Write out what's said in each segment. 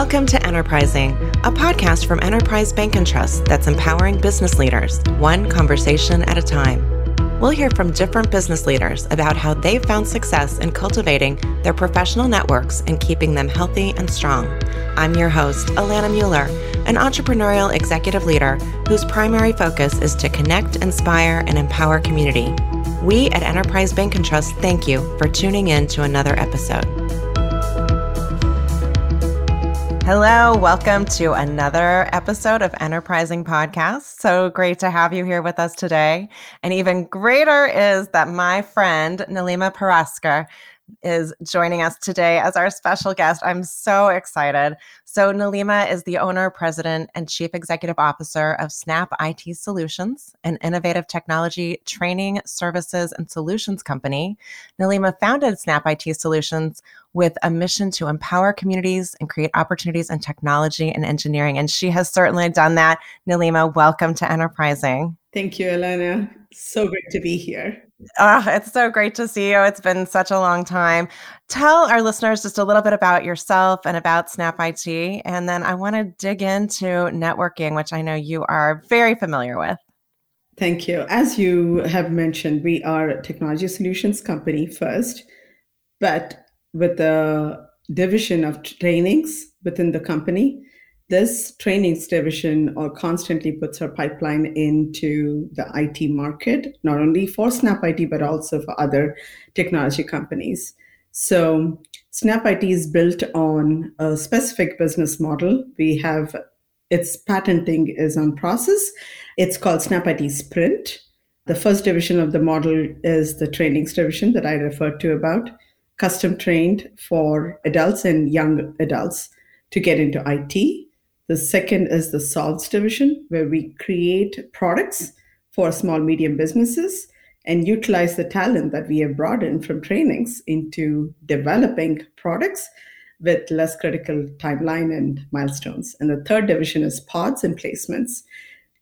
Welcome to Enterprising, a podcast from Enterprise Bank and Trust that's empowering business leaders, one conversation at a time. We'll hear from different business leaders about how they've found success in cultivating their professional networks and keeping them healthy and strong. I'm your host, Alana Mueller, an entrepreneurial executive leader whose primary focus is to connect, inspire, and empower community. We at Enterprise Bank and Trust thank you for tuning in to another episode. Hello, welcome to another episode of Enterprising Podcast. So great to have you here with us today. And even greater is that my friend Neelima Parasker is joining us today as our special guest. I'm so excited. So, Neelima is the owner, president, and chief executive officer of Snap IT Solutions, an innovative technology training services and solutions company. Neelima founded Snap IT Solutions with a mission to empower communities and create opportunities in technology and engineering. And she has certainly done that. Neelima, welcome to Enterprising. Thank you, Elena. So great to be here. Oh, it's so great to see you. It's been such a long time. Tell our listeners just a little bit about yourself and about Snap IT. And then I want to dig into networking, which I know you are very familiar with. Thank you. As you have mentioned, we are a technology solutions company first, but with the division of trainings within the company this trainings division or constantly puts our pipeline into the IT market, not only for Snap IT, but also for other technology companies. So Snap IT is built on a specific business model. We have its patenting is on process. It's called Snap IT Sprint. The first division of the model is the trainings division that I referred to about, custom trained for adults and young adults to get into IT the second is the solves division, where we create products for small, medium businesses and utilize the talent that we have brought in from trainings into developing products with less critical timeline and milestones. And the third division is pods and placements.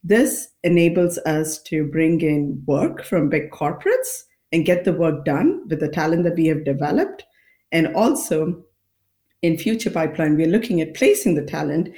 This enables us to bring in work from big corporates and get the work done with the talent that we have developed. And also, in future pipeline, we're looking at placing the talent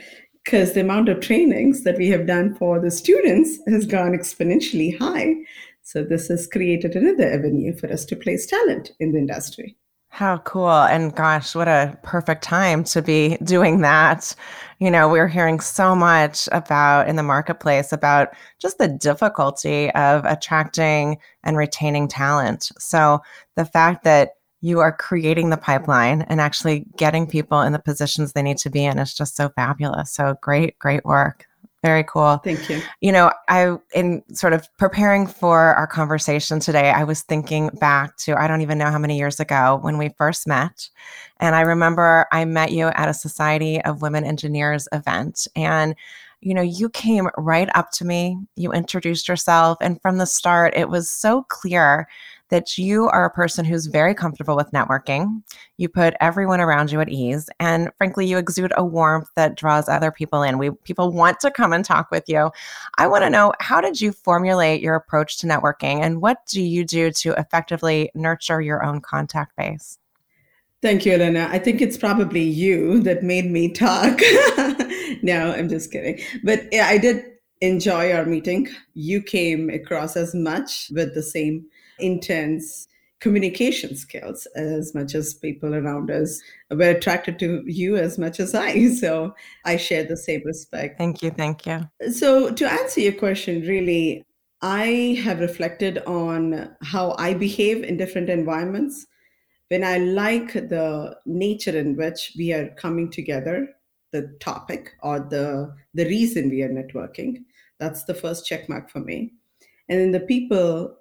because the amount of trainings that we have done for the students has gone exponentially high. So this has created another avenue for us to place talent in the industry. How cool. And gosh, what a perfect time to be doing that. You know, we're hearing so much about in the marketplace about just the difficulty of attracting and retaining talent. So the fact that you are creating the pipeline and actually getting people in the positions they need to be in is just so fabulous. So great, great work. Very cool. Thank you. You know, I in sort of preparing for our conversation today, I was thinking back to I don't even know how many years ago when we first met. And I remember I met you at a Society of Women Engineers event and you know, you came right up to me, you introduced yourself, and from the start, it was so clear that you are a person who's very comfortable with networking. You put everyone around you at ease. And frankly, you exude a warmth that draws other people in. We people want to come and talk with you. I want to know how did you formulate your approach to networking and what do you do to effectively nurture your own contact base? Thank you, Elena. I think it's probably you that made me talk. no, I'm just kidding. But I did enjoy our meeting. You came across as much with the same intense communication skills as much as people around us were attracted to you as much as I. So I share the same respect. Thank you. Thank you. So to answer your question, really, I have reflected on how I behave in different environments. When I like the nature in which we are coming together, the topic or the the reason we are networking, that's the first check mark for me. And then the people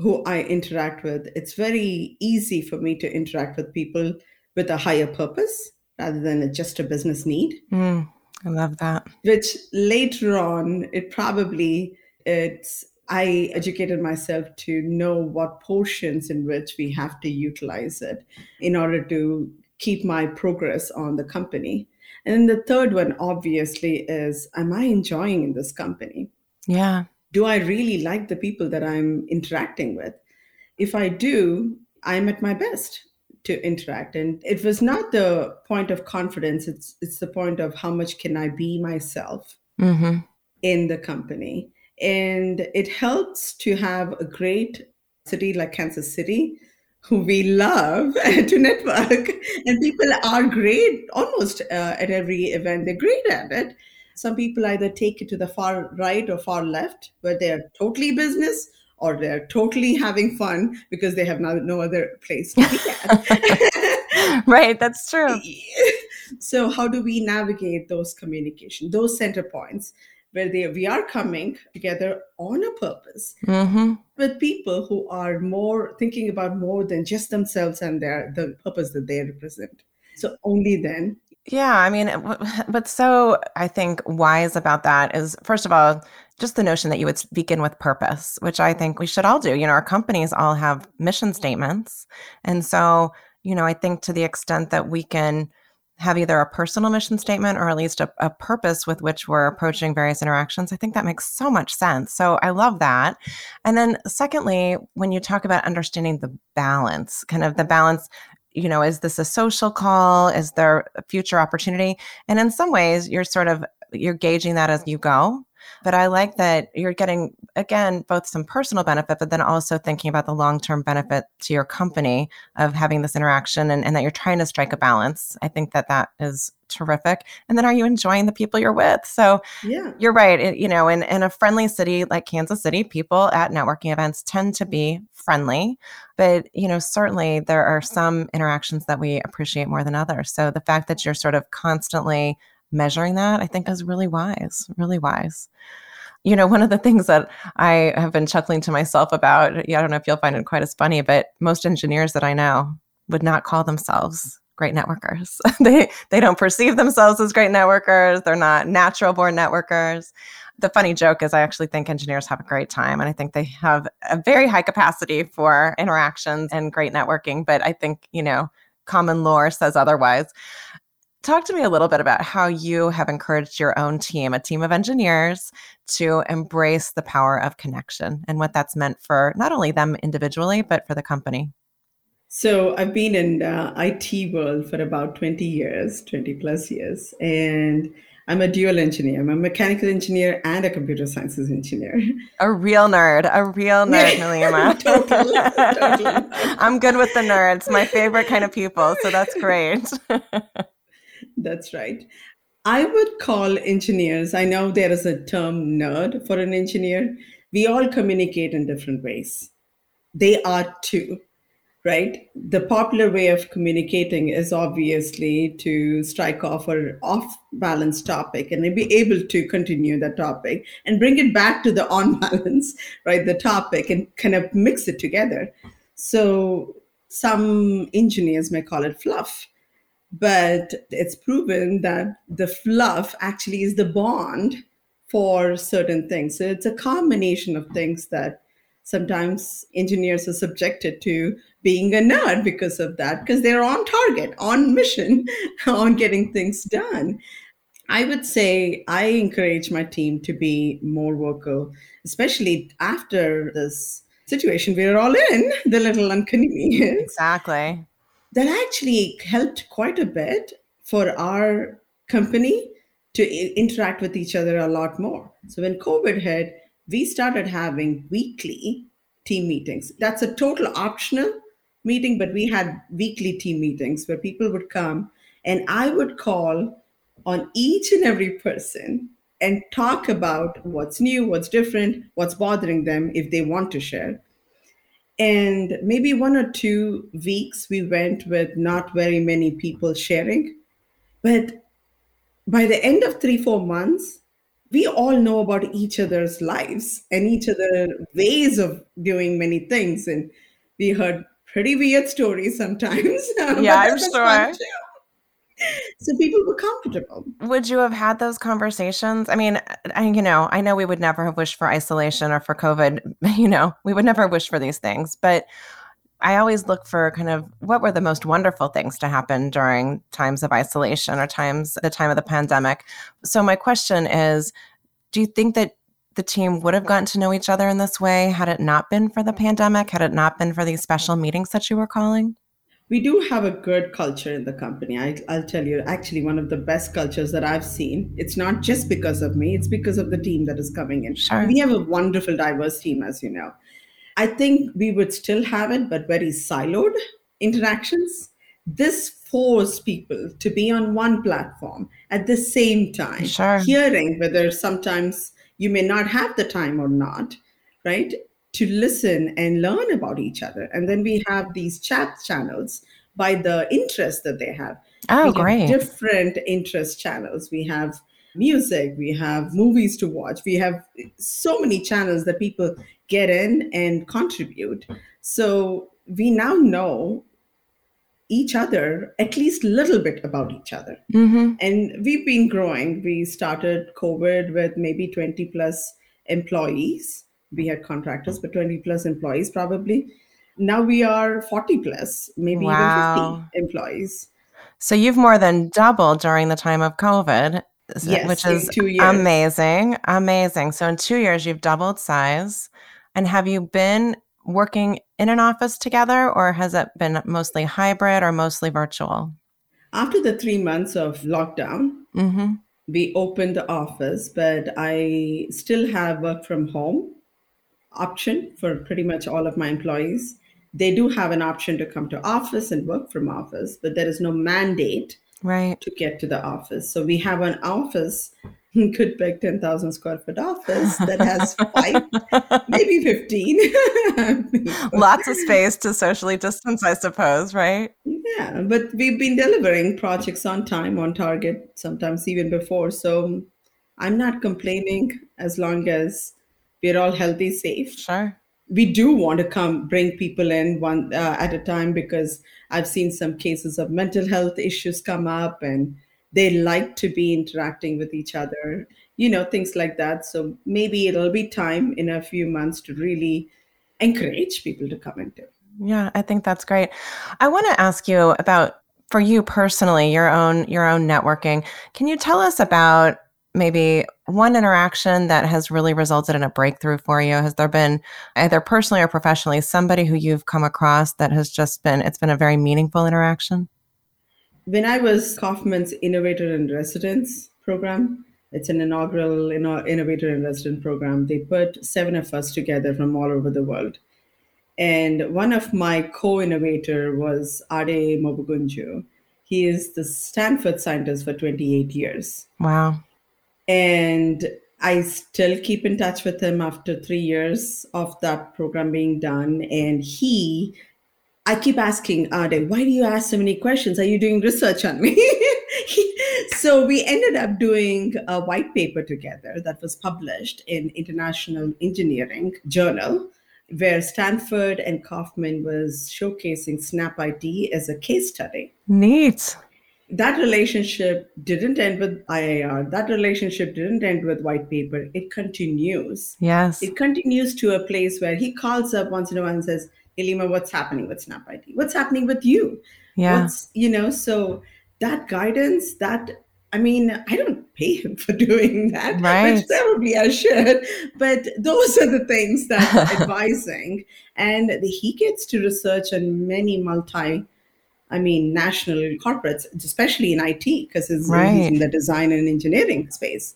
who I interact with, it's very easy for me to interact with people with a higher purpose rather than just a business need. Mm, I love that. Which later on, it probably it's I educated myself to know what portions in which we have to utilize it in order to keep my progress on the company. And then the third one, obviously, is Am I enjoying in this company? Yeah do I really like the people that I'm interacting with? If I do, I'm at my best. to interact. And it was not the point of confidence, it's it's the point of how much can I be myself mm-hmm. in the company. And it helps to have a great city like Kansas City, who we love to network. And people are great almost uh, at every event, they're great at it. Some people either take it to the far right or far left, where they're totally business or they're totally having fun because they have no, no other place to be at. right, that's true. so, how do we navigate those communication, those center points? where they we are coming together on a purpose mm-hmm. with people who are more thinking about more than just themselves and their the purpose that they represent so only then yeah i mean what's so i think wise about that is first of all just the notion that you would begin with purpose which i think we should all do you know our companies all have mission statements and so you know i think to the extent that we can have either a personal mission statement or at least a, a, purpose with which we're approaching various interactions. I think that makes so much sense. So I love that. And then, secondly, when you talk about understanding the balance, kind of the balance, you know, is this a social call? Is there a future opportunity? And in some ways, you're sort of you're gauging that as you go but I like that you're getting, again, both some personal benefit, but then also thinking about the long term benefit to your company of having this interaction and, and that you're trying to strike a balance. I think that that is terrific. And then are you enjoying the people you're with? So yeah, you're right. It, you know, in, in a friendly city like Kansas City, people at networking events tend to be friendly, but you know, certainly there are some interactions that we appreciate more than others. So the fact that you're sort of constantly measuring that, I think is really wise, really wise. You know, one of the things that I have been chuckling to myself about, yeah, I don't know if you'll find it quite as funny, but most engineers that I know would not call themselves great networkers. they they don't perceive themselves as great networkers. They're not natural born networkers. The funny joke is I actually think engineers have a great time and I think they have a very high capacity for interactions and great networking, but I think, you know, common lore says otherwise. Talk to me a little bit about how you have encouraged your own team, a team of engineers, to embrace the power of connection and what that's meant for not only them individually, but for the company. So I've been in uh, IT world for about 20 years, 20 plus years, and I'm a dual engineer. I'm a mechanical engineer and a computer sciences engineer. A real nerd, a real nerd, totally, totally. I'm good with the nerds, my favorite kind of people. So that's great. That's right. I would call engineers, I know there is a term nerd for an engineer. We all communicate in different ways. They are too, right? The popular way of communicating is obviously to strike off or off balance topic and be able to continue the topic and bring it back to the on balance, right? The topic and kind of mix it together. So some engineers may call it fluff but it's proven that the fluff actually is the bond for certain things. So it's a combination of things that sometimes engineers are subjected to being a nerd because of that, because they're on target, on mission, on getting things done. I would say I encourage my team to be more vocal, especially after this situation we're all in, the little inconvenience. Exactly that actually helped quite a bit for our company to interact with each other a lot more. So when COVID hit, we started having weekly team meetings. That's a total optional meeting, but we had weekly team meetings where people would come and I would call on each and every person and talk about what's new, what's different, what's bothering them if they want to share. And maybe one or two weeks we went with not very many people sharing. But by the end of three, four months, we all know about each other's lives and each other ways of doing many things. And we heard pretty weird stories sometimes. Yeah, I'm sure so people were comfortable. Would you have had those conversations? I mean, I, you know, I know we would never have wished for isolation or for COVID. You know, we would never wish for these things, but I always look for kind of what were the most wonderful things to happen during times of isolation or times the time of the pandemic. So my question is, do you think that the team would have gotten to know each other in this way had it not been for the pandemic, had it not been for these special meetings that you were calling? we do have a good culture in the company. I, will tell you, actually, one of the best cultures that I've seen. It's not just because of me, it's because of the team that is coming in. Sure. We have a wonderful, diverse team, as you know. I think we would still have it, but very siloed interactions. This forced people to be on one platform at the same time, sure. hearing whether sometimes you may not have the time or not, right? to listen and learn about each other. And then we have these chat channels by the interest that they have. Oh, we great. Different interest channels. We have music, we have movies to watch, we have so many channels that people get in and contribute. So we now know each other at least a little bit about each other mm-hmm. and we've been growing we started covid with maybe 20 plus employees we had contractors, but 20 plus employees probably. Now we are 40 plus, maybe wow. even 50 employees. So you've more than doubled during the time of COVID, yes, which is amazing. Amazing. So in two years, you've doubled size. And have you been working in an office together, or has it been mostly hybrid or mostly virtual? After the three months of lockdown, mm-hmm. we opened the office, but I still have work from home option for pretty much all of my employees. They do have an option to come to office and work from office, but there is no mandate right to get to the office. So we have an office could pick 10,000 square foot office that has five, maybe 15. Lots of space to socially distance, I suppose, right? Yeah, but we've been delivering projects on time, on target, sometimes even before. So I'm not complaining as long as we're all healthy, safe. Sure. We do want to come bring people in one uh, at a time because I've seen some cases of mental health issues come up and they like to be interacting with each other, you know, things like that. So maybe it'll be time in a few months to really encourage people to come into. Yeah, I think that's great. I want to ask you about for you personally, your own your own networking. Can you tell us about maybe one interaction that has really resulted in a breakthrough for you? Has there been either personally or professionally somebody who you've come across that has just been it's been a very meaningful interaction? When I was Kauffman's Innovator in Residence program, it's an inaugural Innovator in Residence program. They put seven of us together from all over the world. And one of my co-innovator was Ade Mabogunje. He is the Stanford scientist for 28 years. Wow. And I still keep in touch with him after three years of that program being done. And he, I keep asking Ade, why do you ask so many questions? Are you doing research on me? so we ended up doing a white paper together that was published in International Engineering Journal, where Stanford and Kauffman was showcasing Snap IT as a case study. Neat that relationship didn't end with IIR. That relationship didn't end with white paper. It continues. Yes. It continues to a place where he calls up once in a while and says, Elima, what's happening with Snap IT? What's happening with you? Yeah. What's, you know, so that guidance, that I mean, I don't pay him for doing that, right. which probably I should. But those are the things that advising, and he gets to research on many multi I mean, national corporates, especially in IT, because it's right. in the design and engineering space.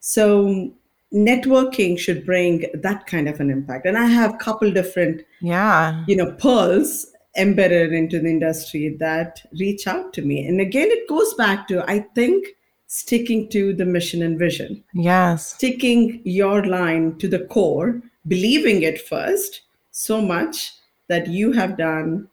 So networking should bring that kind of an impact. And I have a couple different, yeah, you know, pearls embedded into the industry that reach out to me. And again, it goes back to I think sticking to the mission and vision. Yes. Sticking your line to the core, believing it first so much that you have done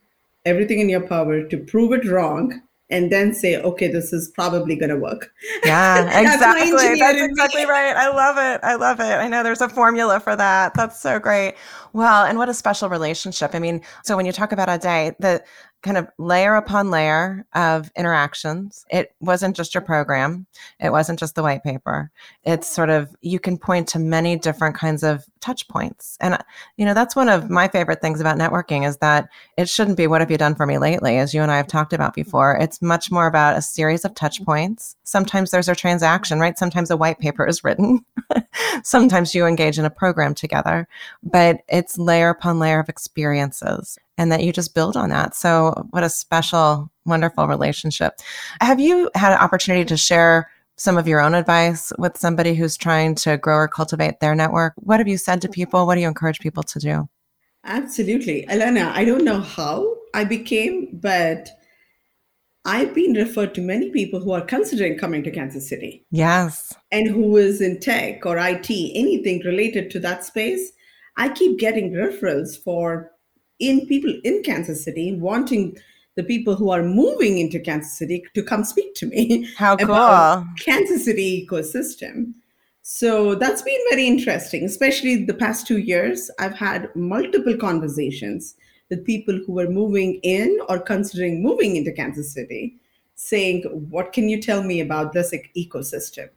everything in your power to prove it wrong and then say, okay, this is probably going to work. Yeah, exactly. That's, That's exactly right. I love it. I love it. I know there's a formula for that. That's so great. Well, and what a special relationship. I mean, so when you talk about a day, the kind of layer upon layer of interactions. It wasn't just your program, it wasn't just the white paper. It's sort of, you can point to many different kinds of touch points. And, you know, that's one of my favorite things about networking is that it shouldn't be, what have you done for me lately? As you and I have talked about before, it's much more about a series of touch points. Sometimes there's a transaction, right? Sometimes a white paper is written. Sometimes you engage in a program together, but it's layer upon layer of experiences and that you just build on that. So, what a special, wonderful relationship. Have you had an opportunity to share some of your own advice with somebody who's trying to grow or cultivate their network? What have you said to mm-hmm. people? What do you encourage people to do? Absolutely. Elena, I don't know how I became, but I've been referred to many people who are considering coming to Kansas City. Yes. And who is in tech or IT, anything related to that space. I keep getting referrals for in people in Kansas City wanting the people who are moving into Kansas City to come speak to me. How cool. Kansas City ecosystem. So that's been very interesting, especially the past two years. I've had multiple conversations with people who were moving in or considering moving into Kansas City, saying, What can you tell me about this ecosystem?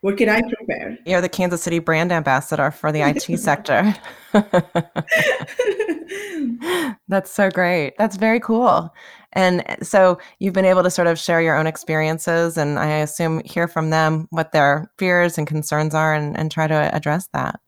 What can I prepare? You're the Kansas City brand ambassador for the IT sector. That's so great. That's very cool. And uh, so you've been able to sort of share your own experiences and I assume hear from them what their fears and concerns are and, and try to address that.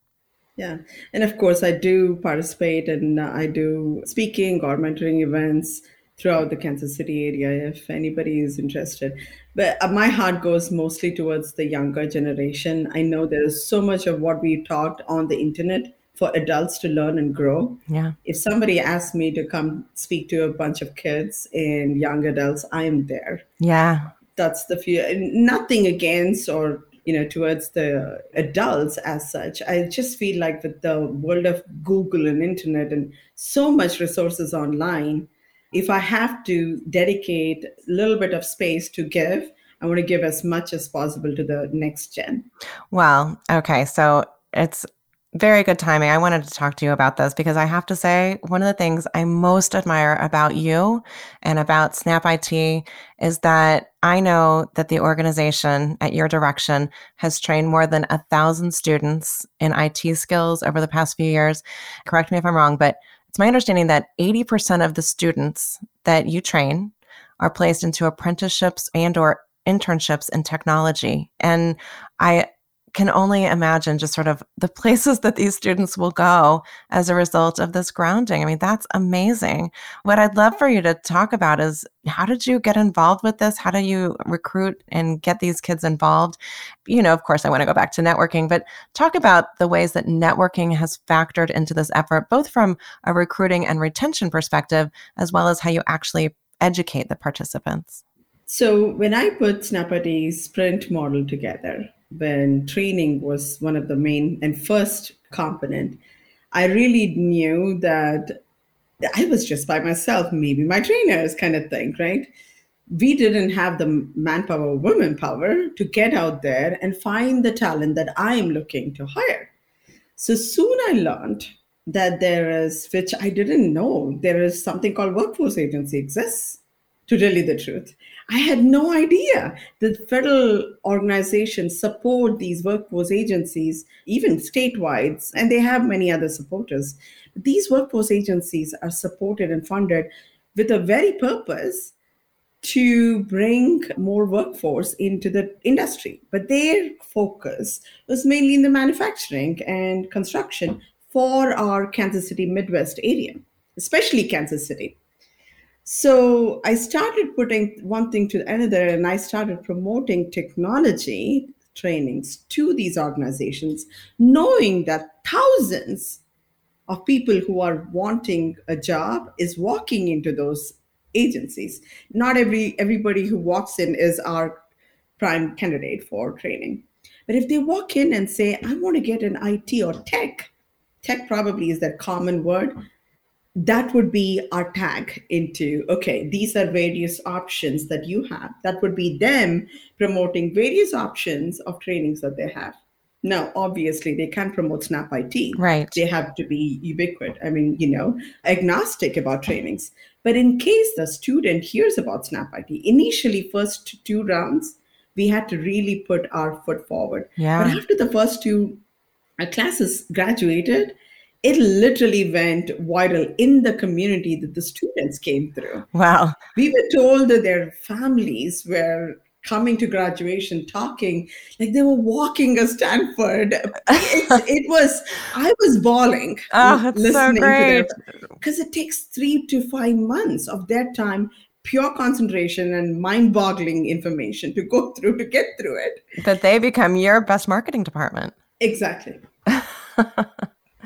Yeah. And of course, I do participate and uh, I do speaking or mentoring events throughout the Kansas City area if anybody is interested. But uh, my heart goes mostly towards the younger generation. I know there's so much of what we talked on the internet for adults to learn and grow. Yeah. If somebody asks me to come speak to a bunch of kids and young adults, I am there. Yeah. That's the fear. Nothing against or you know towards the adults as such i just feel like with the world of google and internet and so much resources online if I have to dedicate a little bit of space to give, I want to give as much as possible to the next gen. Well, okay. So it's very good timing. I wanted to talk to you about this because I have to say, one of the things I most admire about you and about Snap IT is that I know that the organization at your direction has trained more than a thousand students in IT skills over the past few years. Correct me if I'm wrong, but it's my understanding that 80% of the students that you train are placed into apprenticeships and or internships in technology. And I can only imagine just sort of the places that these students will go as a result of this grounding. I mean, that's amazing. What I'd love for you to talk about is how did you get involved with this? How do you recruit and get these kids involved? You know, of course, I want to go back to networking, but talk about the ways that networking has factored into this effort, both from a recruiting and retention perspective, as well as how you actually educate the participants. So, when I put SnapIT's sprint model together, when training was one of the main and first component, I really knew that I was just by myself, maybe my trainers kind of thing, right? We didn't have the manpower, women power to get out there and find the talent that I'm looking to hire. So soon I learned that there is, which I didn't know, there is something called workforce agency exists, to tell you the truth. I had no idea that federal organizations support these workforce agencies, even statewide, and they have many other supporters. These workforce agencies are supported and funded with a very purpose to bring more workforce into the industry. But their focus was mainly in the manufacturing and construction for our Kansas City Midwest area, especially Kansas City. So I started putting one thing to another and I started promoting technology trainings to these organizations, knowing that thousands of people who are wanting a job is walking into those agencies. Not every everybody who walks in is our prime candidate for training. But if they walk in and say, I want to get an IT or tech, tech probably is that common word that would be our tag into okay these are various options that you have. That would be them promoting various options of trainings that they have. Now obviously they can't promote Snap IT right. They have to be ubiquitous i mean you know agnostic about trainings. But in case the student hears about Snap IT initially first two rounds we had to really put our foot forward. Yeah. but after the first two uh, classes graduated it literally went viral in the community that the students came through. Wow. We were told that their families were coming to graduation, talking like they were walking a Stanford. it was, I was bawling. Oh, it's so great. Because it takes three to five months of their time pure concentration and mind boggling information to go through to get through it. That they become your best marketing department. Exactly.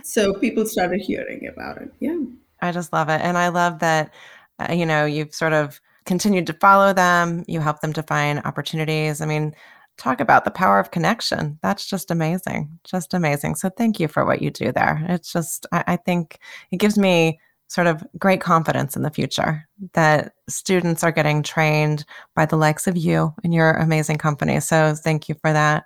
so people started hearing about it. Yeah. I just love it. And I love that, uh, you know, you've sort of continued to follow them, you help them to find opportunities. I mean, talk about the power of connection. That's just amazing. Just amazing. So thank you for what you do there. It's just, I, I think it gives me sort of great confidence in the future that students are getting trained by the likes of you and your amazing company. So thank you for that.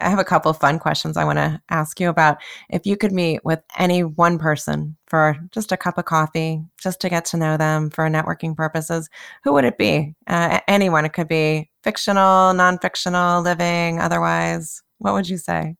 I have a couple of fun questions I want to ask you about. If you could meet with any one person for just a cup of coffee, just to get to know them for networking purposes, who would it be? Uh, anyone. It could be fictional, non fictional, living, otherwise. What would you say?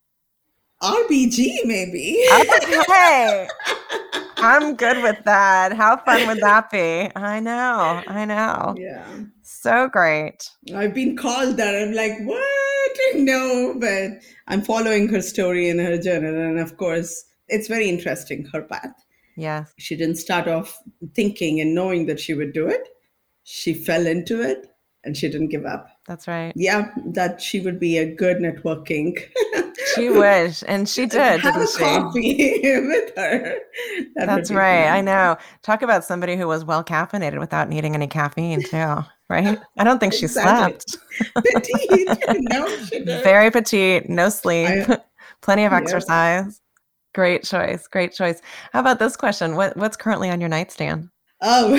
RBG, maybe. Okay. I'm good with that. How fun would that be? I know. I know. Yeah. So great. I've been called that. I'm like, what? No, but I'm following her story in her journal. And of course, it's very interesting, her path. Yeah. She didn't start off thinking and knowing that she would do it. She fell into it and she didn't give up. That's right. Yeah, that she would be a good networking. she would, and she did, Have didn't a she? coffee with her. That That's right. Fun. I know. Talk about somebody who was well caffeinated without needing any caffeine, too. Right? I don't think she exactly. slept. petite. no, she did. Very petite, no sleep, I, plenty of exercise. Yeah. Great choice. Great choice. How about this question? What, what's currently on your nightstand? Oh,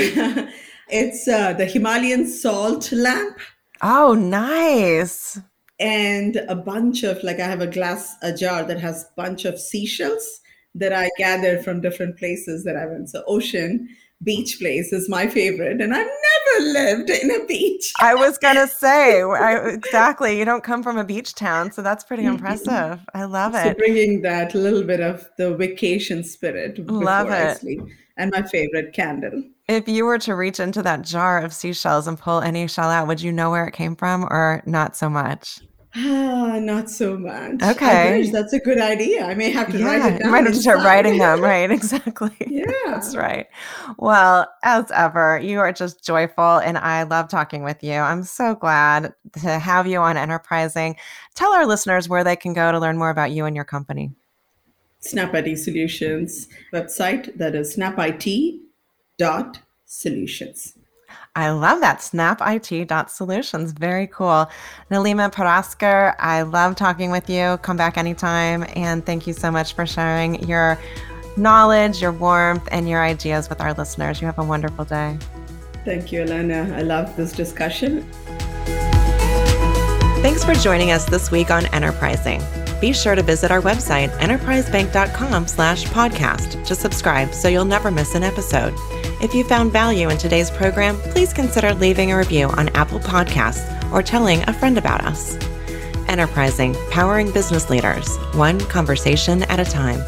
it's uh, the Himalayan salt lamp. Oh, nice. And a bunch of like I have a glass a jar that has a bunch of seashells that I gathered from different places that I went. So ocean, beach place is my favorite, and I've never lived in a beach. I was gonna say I, exactly. You don't come from a beach town, so that's pretty impressive. I love it. So bringing that little bit of the vacation spirit. Love it. Sleep. And my favorite candle. If you were to reach into that jar of seashells and pull any shell out, would you know where it came from, or not so much? Ah, not so much. Okay. that's a good idea. I may have to yeah, write it down. You might have to start writing them, right? Exactly. Yeah. that's right. Well, as ever, you are just joyful and I love talking with you. I'm so glad to have you on Enterprising. Tell our listeners where they can go to learn more about you and your company. Snap IT Solutions website that is snapit.solutions. I love that. SnapIT.solutions. Very cool. Neelima Parasker, I love talking with you. Come back anytime. And thank you so much for sharing your knowledge, your warmth, and your ideas with our listeners. You have a wonderful day. Thank you, Elena. I love this discussion. Thanks for joining us this week on Enterprising. Be sure to visit our website, enterprisebank.com slash podcast to subscribe so you'll never miss an episode. If you found value in today's program, please consider leaving a review on Apple Podcasts or telling a friend about us. Enterprising, powering business leaders, one conversation at a time.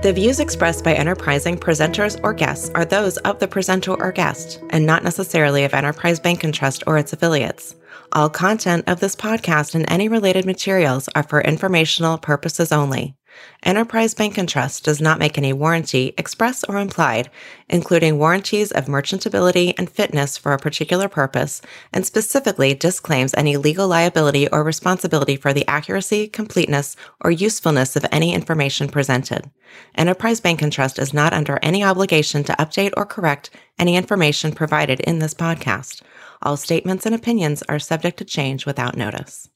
The views expressed by Enterprising presenters or guests are those of the presenter or guest, and not necessarily of Enterprise Bank and Trust or its affiliates. All content of this podcast and any related materials are for informational purposes only. Enterprise Bank and Trust does not make any warranty, express or implied, including warranties of merchantability and fitness for a particular purpose, and specifically disclaims any legal liability or responsibility for the accuracy, completeness, or usefulness of any information presented. Enterprise Bank and Trust is not under any obligation to update or correct any information provided in this podcast. All statements and opinions are subject to change without notice.